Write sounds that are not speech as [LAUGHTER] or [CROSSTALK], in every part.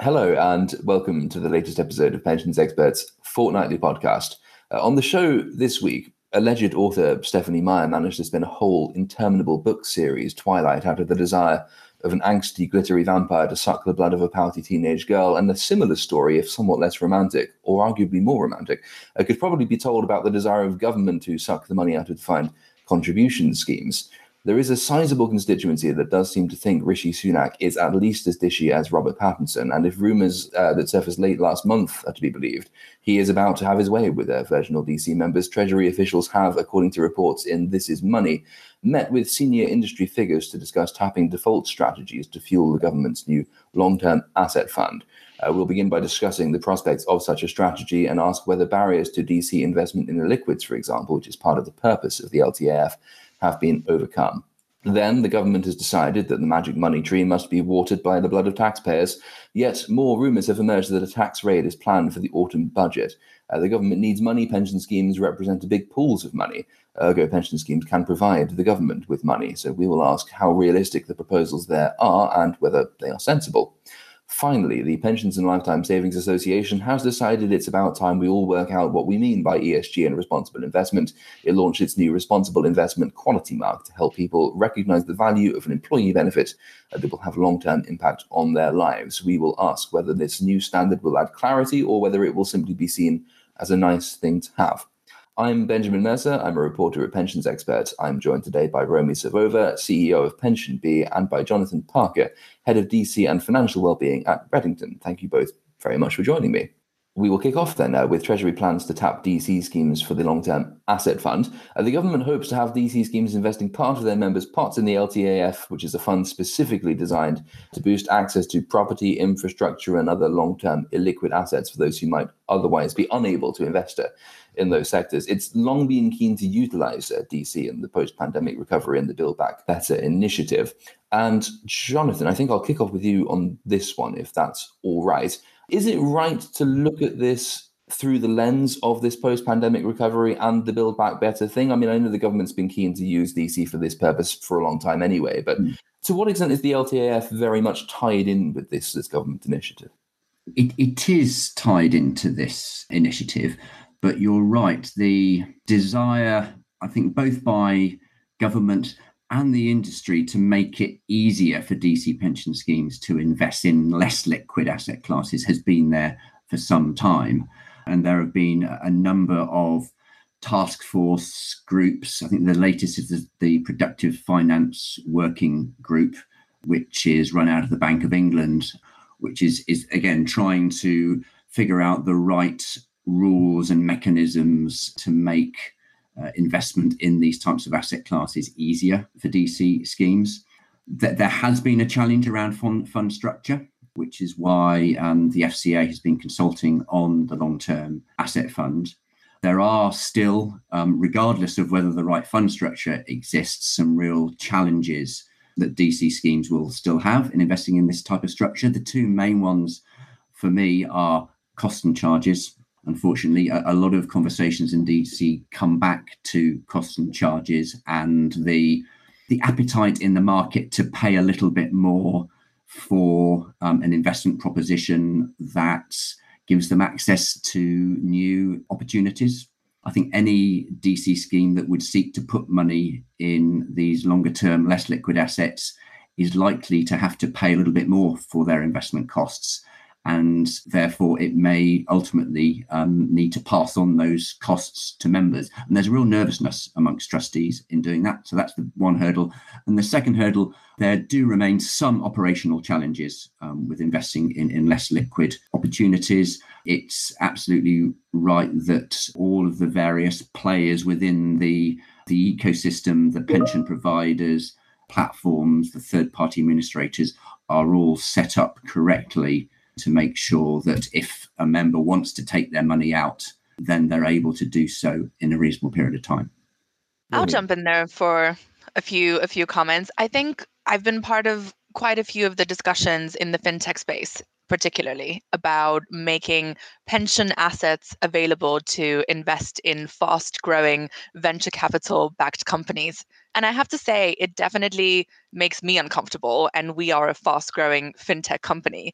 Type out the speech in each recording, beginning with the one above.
Hello, and welcome to the latest episode of Pensions Experts Fortnightly Podcast. Uh, on the show this week, alleged author Stephenie Meyer managed to spin a whole interminable book series, Twilight, out of the desire of an angsty, glittery vampire to suck the blood of a pouty teenage girl, and a similar story, if somewhat less romantic, or arguably more romantic, uh, could probably be told about the desire of government to suck the money out of defined contribution schemes there is a sizable constituency that does seem to think Rishi Sunak is at least as dishy as Robert Pattinson. And if rumours uh, that surfaced late last month are to be believed, he is about to have his way with their virginal DC members. Treasury officials have, according to reports in This Is Money, met with senior industry figures to discuss tapping default strategies to fuel the government's new long term asset fund. Uh, we'll begin by discussing the prospects of such a strategy and ask whether barriers to DC investment in the liquids, for example, which is part of the purpose of the LTAF, have been overcome. Then the government has decided that the magic money tree must be watered by the blood of taxpayers. Yet more rumours have emerged that a tax raid is planned for the autumn budget. Uh, the government needs money. Pension schemes represent big pools of money. Ergo, pension schemes can provide the government with money. So we will ask how realistic the proposals there are and whether they are sensible. Finally, the Pensions and Lifetime Savings Association has decided it's about time we all work out what we mean by ESG and responsible investment. It launched its new Responsible Investment Quality Mark to help people recognize the value of an employee benefit that will have long term impact on their lives. We will ask whether this new standard will add clarity or whether it will simply be seen as a nice thing to have. I'm Benjamin Mercer. I'm a reporter at Pensions Expert. I'm joined today by Romi Savova, CEO of PensionBee, and by Jonathan Parker, Head of DC and Financial Wellbeing at Redington. Thank you both very much for joining me. We will kick off then uh, with Treasury plans to tap DC schemes for the long term asset fund. Uh, the government hopes to have DC schemes investing part of their members' pots in the LTAF, which is a fund specifically designed to boost access to property, infrastructure, and other long term illiquid assets for those who might otherwise be unable to invest in those sectors. It's long been keen to utilize uh, DC in the post pandemic recovery and the Build Back Better initiative. And Jonathan, I think I'll kick off with you on this one, if that's all right. Is it right to look at this through the lens of this post pandemic recovery and the Build Back Better thing? I mean, I know the government's been keen to use DC for this purpose for a long time anyway, but mm. to what extent is the LTAF very much tied in with this, this government initiative? It, it is tied into this initiative, but you're right. The desire, I think, both by government and the industry to make it easier for DC pension schemes to invest in less liquid asset classes has been there for some time. And there have been a number of task force groups. I think the latest is the, the Productive Finance Working Group, which is run out of the Bank of England, which is, is again trying to figure out the right rules and mechanisms to make uh, investment in these types of asset classes easier for DC schemes. That there has been a challenge around fund, fund structure, which is why um, the FCA has been consulting on the long term asset fund. There are still, um, regardless of whether the right fund structure exists, some real challenges that DC schemes will still have in investing in this type of structure. The two main ones for me are cost and charges unfortunately, a, a, lot of conversations in DC come back to costs and charges and the the appetite in the market to pay a little bit more for um, an investment proposition that gives them access to new opportunities. I think any DC scheme that would seek to put money in these longer term, less liquid assets is likely to have to pay a little bit more for their investment costs and therefore it may ultimately um, need to pass on those costs to members. And there's a real nervousness amongst trustees in doing that. So that's the one hurdle. And the second hurdle, there do remain some operational challenges um, with investing in, in less liquid opportunities. It's absolutely right that all of the various players within the, the ecosystem, the pension providers, platforms, the third party administrators are all set up correctly to make sure that if a member wants to take their money out, then they're able to do so in a reasonable period of time. I'll jump in there for a few a few comments. I think I've been part of quite a few of the discussions in the fintech space particularly about making pension assets available to invest in fast growing venture capital backed companies. And I have to say, it definitely makes me uncomfortable. And we are a fast growing fintech company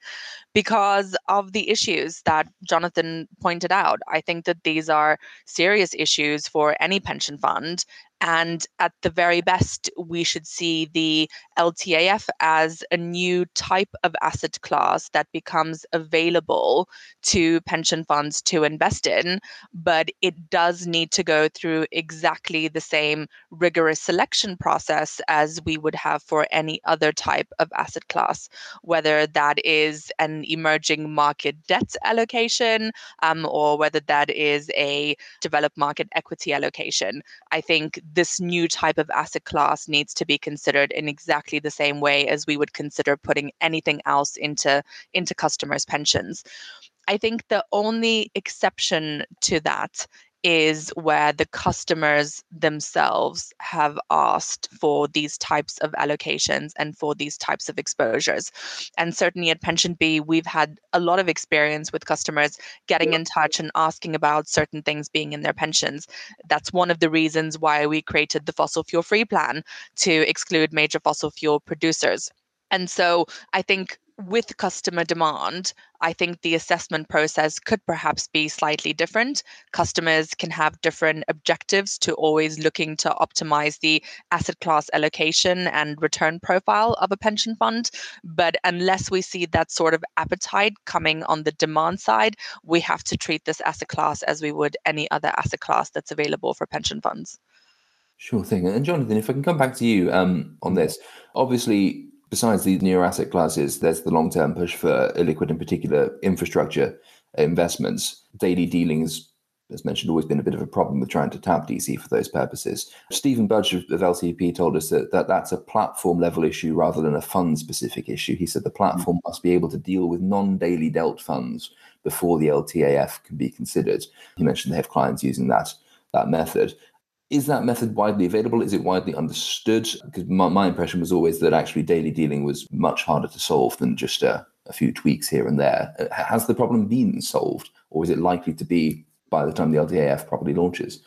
because of the issues that Jonathan pointed out. I think that these are serious issues for any pension fund. And at the very best, we should see the LTAF as a new type of asset class that becomes available to pension funds to invest in. But it does need to go through exactly the same rigorous selection process as we would have for any other type of asset class, whether that is an emerging market debt allocation um, or whether that is a developed market equity allocation. I think this new type of asset class needs to be considered in exactly the same way as we would consider putting anything else into into customers' pensions. I think the only exception to that is where the customers themselves have asked for these types of allocations and for these types of exposures. And certainly at PensionBee, we've had a lot of experience with customers getting in touch and asking about certain things being in their pensions. That's one of the reasons why we created the fossil fuel free plan to exclude major fossil fuel producers. And so I think with customer demand, I think the assessment process could perhaps be slightly different. Customers can have different objectives to always looking to optimize the asset class allocation and return profile of a pension fund. But unless we see that sort of appetite coming on the demand side, we have to treat this asset class as we would any other asset class that's available for pension funds. Sure thing. And Jonathan, if I can come back to you um, on this, obviously besides these newer asset classes, there's the long term push for illiquid, in particular, infrastructure investments. Daily dealings, as mentioned, always been a bit of a problem with trying to tap DC for those purposes. Stephen Budge of, of LCP told us that, that that's a platform level issue rather than a fund specific issue. He said the platform must be able to deal with non daily dealt funds before the LTAF can be considered. He mentioned they have clients using that that method is that method widely available? Is it widely understood? Because my, my, impression was always that actually daily dealing was much harder to solve than just a, a, few tweaks here and there. Uh, has the problem been solved, or is it likely to be by the time the LTAF properly launches?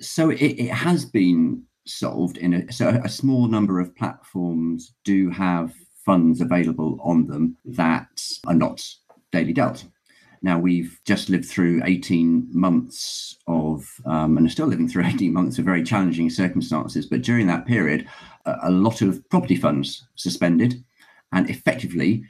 So it, it has been solved in a so a small number of platforms do have funds available on them that are not daily dealt. Now, we've just lived through 18 months of, um, and are still living through [LAUGHS] 18 months of very challenging circumstances. But during that period, a, a lot of property funds suspended and effectively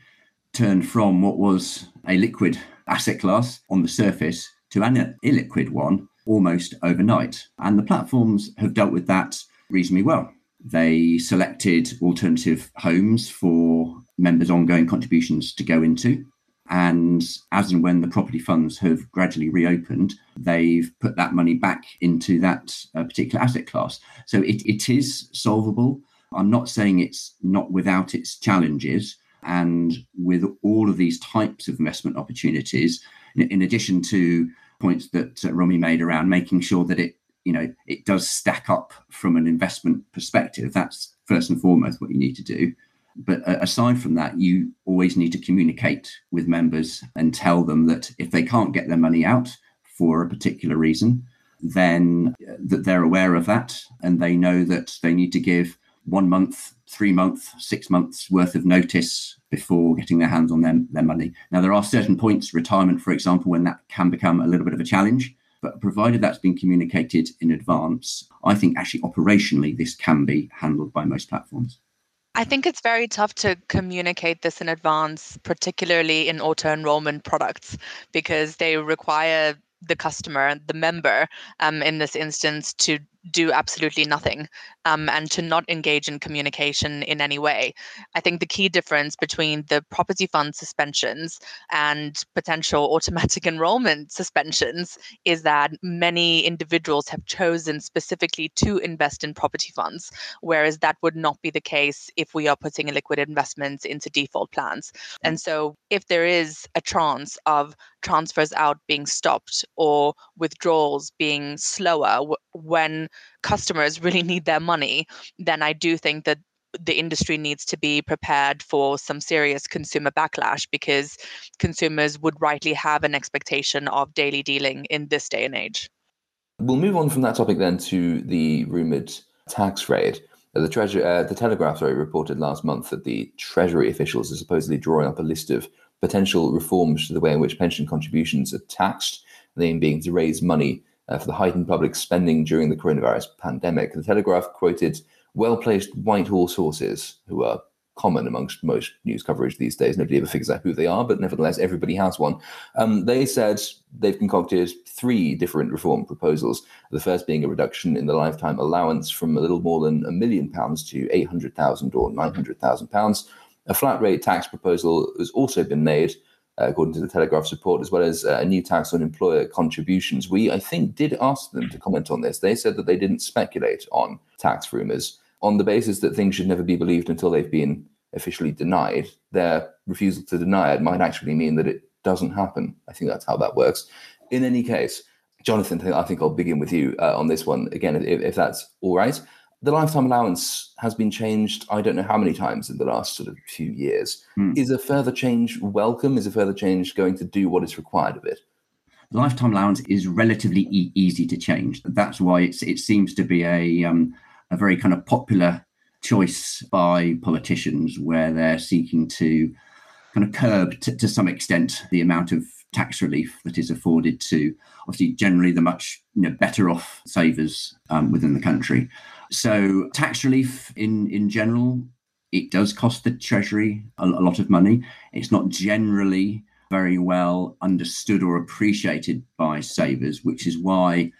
turned from what was a liquid asset class on the surface to an illiquid one almost overnight. And the platforms have dealt with that reasonably well. They selected alternative homes for members' ongoing contributions to go into. And as and when the property funds have gradually reopened, they've put that money back into that uh, particular asset class. So it, it is solvable. I'm not saying it's not without its challenges. And with all of these types of investment opportunities, in, in addition to points that uh, Romi made around making sure that it, you know, it does stack up from an investment perspective, that's first and foremost what you need to do. But uh, aside from that, you always need to communicate with members and tell them that if they can't get their money out for a particular reason, then uh, that they're aware of that and they know that they need to give one month, three months, six months worth of notice before getting their hands on their, their money. Now, there are certain points, retirement, for example, when that can become a little bit of a challenge. But provided that's been communicated in advance, I think actually operationally this can be handled by most platforms. I think it's very tough to communicate this in advance, particularly in auto enrollment products, because they require the customer, the member, um, in this instance, to do absolutely nothing um, and to not engage in communication in any way. I think the key difference between the property fund suspensions and potential [LAUGHS] automatic enrollment suspensions is that many individuals have chosen specifically to invest in property funds, whereas that would not be the case if we are putting liquid investments into default plans. And so, if there is a chance of transfers out being stopped or withdrawals being slower when customers [LAUGHS] really need their money, then I do think that the industry needs to be prepared for some serious consumer backlash because consumers would rightly have an expectation of daily dealing in this day and age. We'll move on from that topic then to the rumored tax raid. The Treasury, uh, the Telegraph, sorry, reported last month that the Treasury officials are supposedly drawing up a list of potential reforms to the way in which pension contributions are taxed. The aim being to raise money uh, for the heightened public spending during the coronavirus pandemic. The Telegraph quoted well placed Whitehall sources who are common amongst most news coverage these days. Nobody ever figures out who they are, but nevertheless, everybody has one. Um, they said they've concocted three different reform proposals. The first being a reduction in the lifetime allowance from a little more than a million pounds to 800,000 or 900,000 pounds. A flat rate tax proposal has also been made. Uh, according to the Telegraph's report, as well as uh, a new tax on employer contributions. We, I think, did ask them to comment on this. They said that they didn't speculate on tax rumours on the basis that things should never be believed until they've been officially denied, their refusal to deny it might actually mean that it doesn't happen. I think that's how that works. In any case, Jonathan, I think I'll begin with you uh, on this one again, if, if that's all right. The lifetime allowance has been changed, I don't know how many times in the last sort of few years. Hmm. Is a further change welcome? Is a further change going to do what is required of it? Lifetime allowance is relatively e- easy to change. That's why it's, it seems to be a um, a very kind of popular choice by politicians where they're seeking to kind of curb t- to some extent the amount of tax relief that is afforded to obviously generally the much you know, better off savers um, within the country. So tax relief in in general, it does cost the treasury a, a lot of money. It's not generally very well understood or appreciated by savers, which is why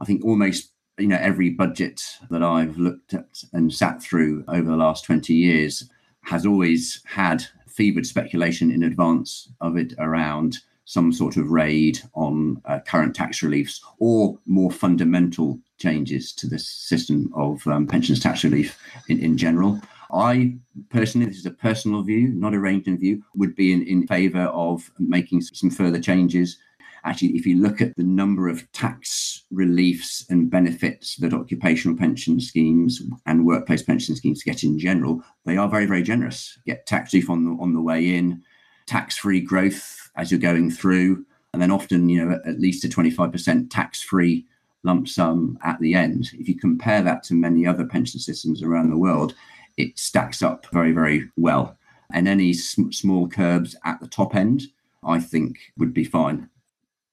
I think almost you know every budget that I've looked at and sat through over the last 20 years has always had fevered speculation in advance of it around some sort of raid on uh, current tax reliefs or more fundamental changes to the system of um, pensions tax relief in, in general. I personally, this is a personal view, not a Redington view, would be in, in favour of making some further changes actually, if you look at the number of tax reliefs and benefits that occupational pension schemes and workplace pension schemes get in general, they are very, very generous. Get tax relief on the, on the way in, tax free growth as you're going through, and then often, you know, at least a 25% tax free lump sum at the end. If you compare that to many other pension systems around the world, it stacks up very, very well. And any sm- small curbs at the top end, I think, would be fine.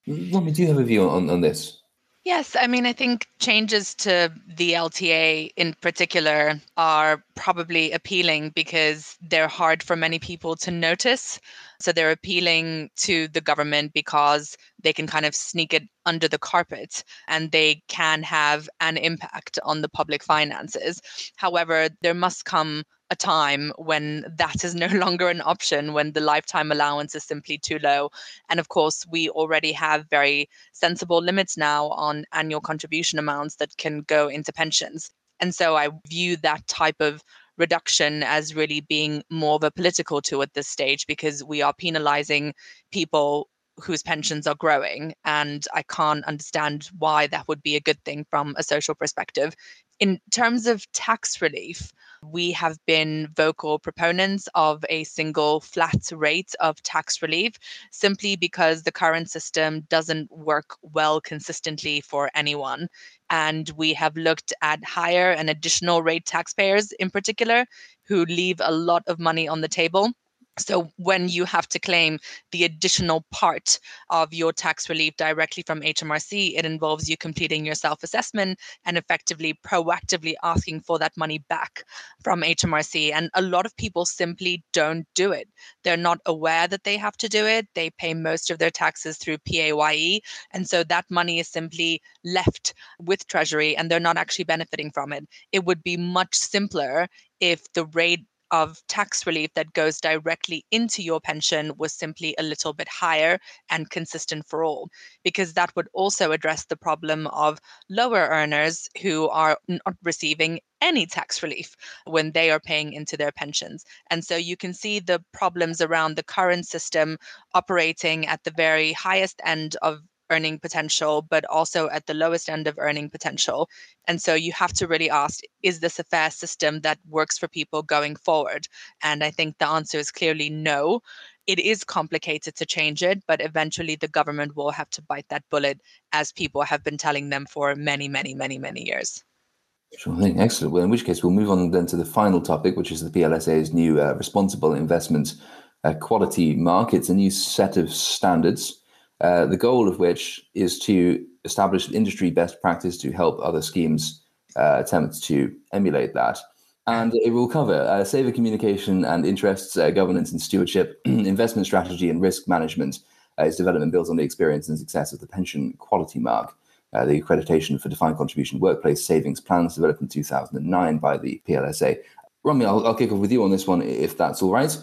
Romi, do you have a view on, on this? Yes, I mean, I think changes to the LTA in particular are probably appealing because they're hard for many people to notice. So they're appealing to the government because they can kind of sneak it under the carpet and they can have an impact on the public finances. However, there must come a time when that is no [LAUGHS] longer an option, when the lifetime allowance is simply too low. And of course, we already have very sensible limits now on annual contribution amounts that can go into pensions. And so I view that type of reduction as really being more of a political tool at this stage because we are penalizing people whose pensions are growing. And I can't understand why that would be a good thing from a social perspective. In terms of tax relief, we have been vocal proponents of a single flat rate of tax relief simply because the current system doesn't work well consistently for anyone. And we have looked at higher and additional rate taxpayers in particular who leave a lot of money on the table so, when you have to claim the additional part of your tax relief directly from HMRC, it involves you completing your self assessment and effectively proactively asking for that money back from HMRC. And a lot of people simply don't do it. They're not aware that they have to do it. They pay most of their taxes through PAYE. And so that money is simply left with Treasury and they're not actually benefiting from it. It would be much simpler if the rate of tax relief that goes directly into your pension was simply a little bit higher and consistent for all, because that would also address the problem of lower earners who are not receiving any tax relief when they are paying into their pensions. And so you can see the problems around the current system operating at the very highest end of earning potential, but also at the lowest end of earning potential. And so you have to really ask is this a fair system that works for people going forward? And I think the answer is clearly no. It is complicated to change it, but eventually the government will have to bite that bullet, as people have been telling them for many, many, many, many years. Sure thing. Excellent. Well, in which case, we'll move on then to the final topic, which is the PLSA's new uh, responsible investment uh, quality mark. It's a new set of standards, uh, the goal of which is to establish industry best practice to help other schemes uh, attempt to emulate that. And it will cover uh, safer communication and interests, uh, governance and stewardship, [CLEARS THROAT] investment strategy and risk management. its development builds on the experience and success of the pension quality mark uh, the accreditation for defined contribution workplace savings plans developed in 2009 by the PLSA. Romi, I'll, I'll kick off with you on this one if that's all right.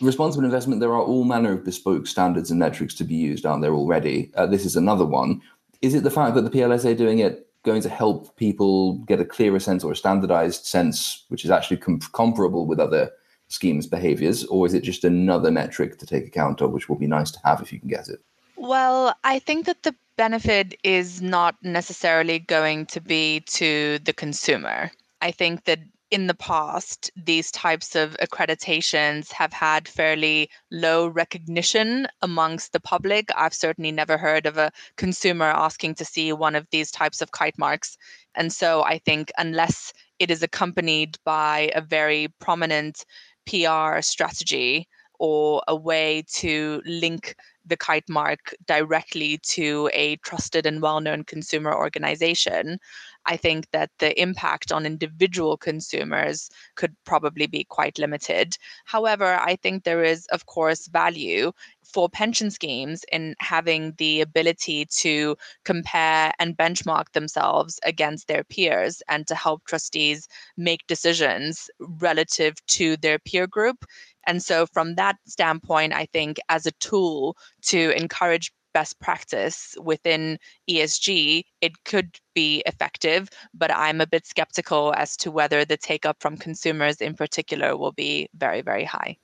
Responsible investment, there are all manner of bespoke standards and metrics to be used, aren't there already? Uh, this is another one. Is it the fact that the PLSA doing it going to help people get a clearer sense or a standardized sense, which is actually com- comparable with other schemes' behaviors, or is it just another metric to take account of, which will be nice to have if you can get it? Well, I think that the benefit is not necessarily going to be to the consumer. I think that in the past, these types of accreditations have had fairly low recognition amongst the public. I've certainly never heard of a consumer asking to see one of these types of kite marks. And so I think unless it is accompanied by a very prominent PR strategy or a way to link the kite mark directly to a trusted and well known consumer organization, I think that the impact on individual consumers could probably be quite limited. However, I think there is, of course, value for pension schemes in having the ability to compare and benchmark themselves against their peers and to help trustees make decisions relative to their peer group and so, from that standpoint, I think as a tool to encourage best practice within ESG, it could be effective, but I'm a bit skeptical as to whether the take up from consumers in particular will be very, very high.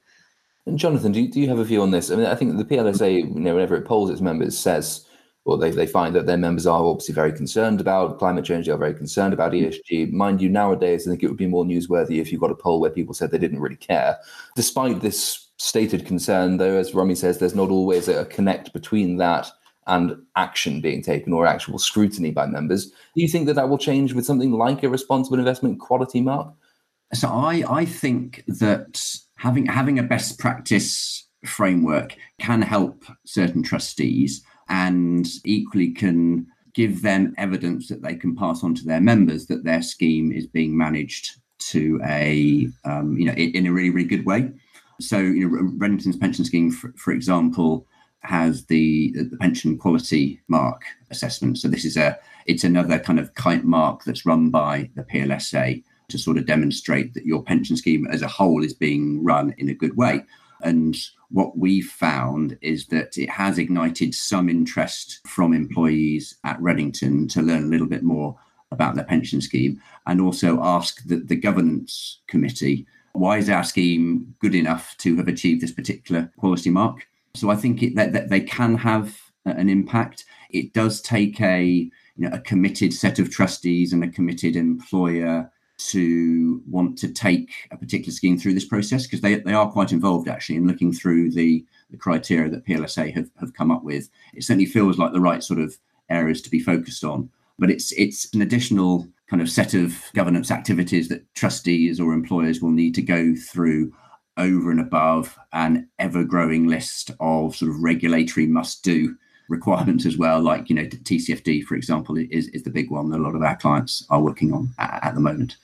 And Jonathan, do you, do you have a view on this? I mean, I think the mm. PLSA, you know, whenever it polls its members, says well, they, they find that their members are obviously very concerned about climate change. They are very concerned about mm. ESG. Mind you, nowadays, I think it would be more newsworthy if you got a poll where people said they didn't really care. Despite this stated concern, though, as Romi says, there's not always a connect between that and action being taken or actual scrutiny by members. Do you think that that will change with something like a responsible investment quality mark? So I, I think that having having a best practice framework can help certain trustees and equally can give them evidence that they can pass on to their members that their scheme is being managed to a um, you know in, a really really good way. So you know Redington's pension scheme, for, for example, has the the pension quality mark assessment. So this is a it's another kind of kite mark that's run by the PLSA to sort of demonstrate that your pension scheme as a whole is being run in a good way. And what we've found is that it has ignited some interest from employees at Redington to learn a little bit more about their pension scheme and also ask the, the governance committee why is our scheme good enough to have achieved this particular quality mark? So I think it, that, that they can have an impact. It does take a you know a committed set of trustees and a committed employer to want to take a particular scheme through this process because they, they are quite involved actually in looking through the, the criteria that PLSA have, have come up with. It certainly feels like the right sort of areas to be focused on. But it's it's an additional kind of set of governance activities that trustees or employers will need to go through over and above an ever growing list of sort of regulatory must do requirements as well like you know tcfd for example is, is the big one that a lot of our clients are working on at, at the moment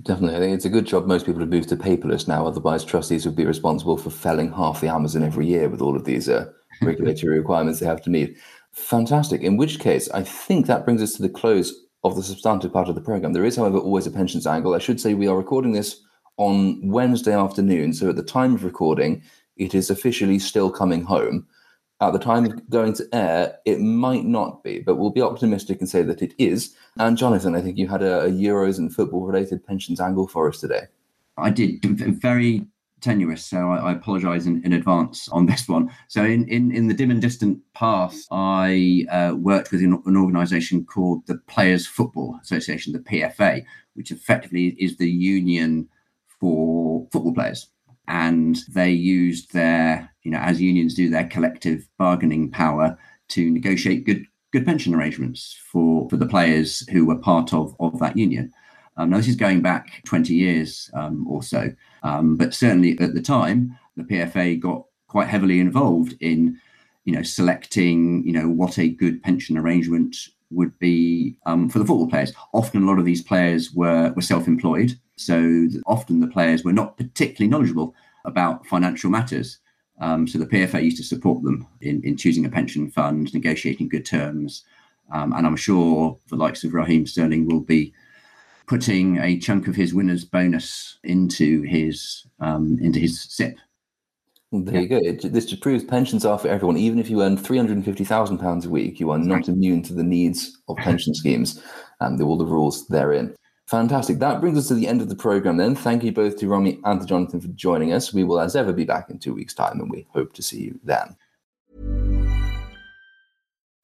Definitely. I think it's a good job most people have moved to paperless now. Otherwise, trustees would be responsible for felling half the Amazon every year with all of these uh, [LAUGHS] regulatory requirements they have to meet. Fantastic. In which case, I think that brings us to the close of the substantive part of the program. There is, however, always a pensions angle. I should say we are recording this on Wednesday afternoon. So at the time of recording, it is officially still coming home at the time of going to air, it might not be, but we'll be optimistic and say that it is. And Jonathan, I think you had a, a Euros and football related pensions angle for us today. I did very tenuous, so I, I apologise in, in, advance on [LAUGHS] this one. So, in, in, in the dim and distant past, I uh, worked with an, an organisation called the Players Football Association, the PFA, which effectively is the union for football players. And they used their, you know, as unions do, their collective bargaining power to negotiate good good pension arrangements for, for the players who were part of, of that union. Um, now, this is going back 20 years um, or so, um, but certainly at the time, the PFA got quite heavily involved in, you know, selecting, you know, what a good pension arrangement would be um, for the football players. Often, a lot of these players were were self-employed, so often the players were not particularly knowledgeable about financial matters. Um, so the PFA used to support them in, in choosing a pension fund, negotiating good terms, um, and I'm sure the likes of Raheem Sterling will be putting a chunk of his winner's bonus into his um, into his SIPP. Well, there yeah. you go. this just proves pensions are for everyone. Even if you earn three hundred and fifty thousand pounds a week, you are not right. immune to the needs of pension [LAUGHS] schemes and all the rules therein. Fantastic. That brings us to the end of the program. Then, thank you both to Romi and to Jonathan for joining us. We will, as ever, be back in two weeks' time, and we hope to see you then.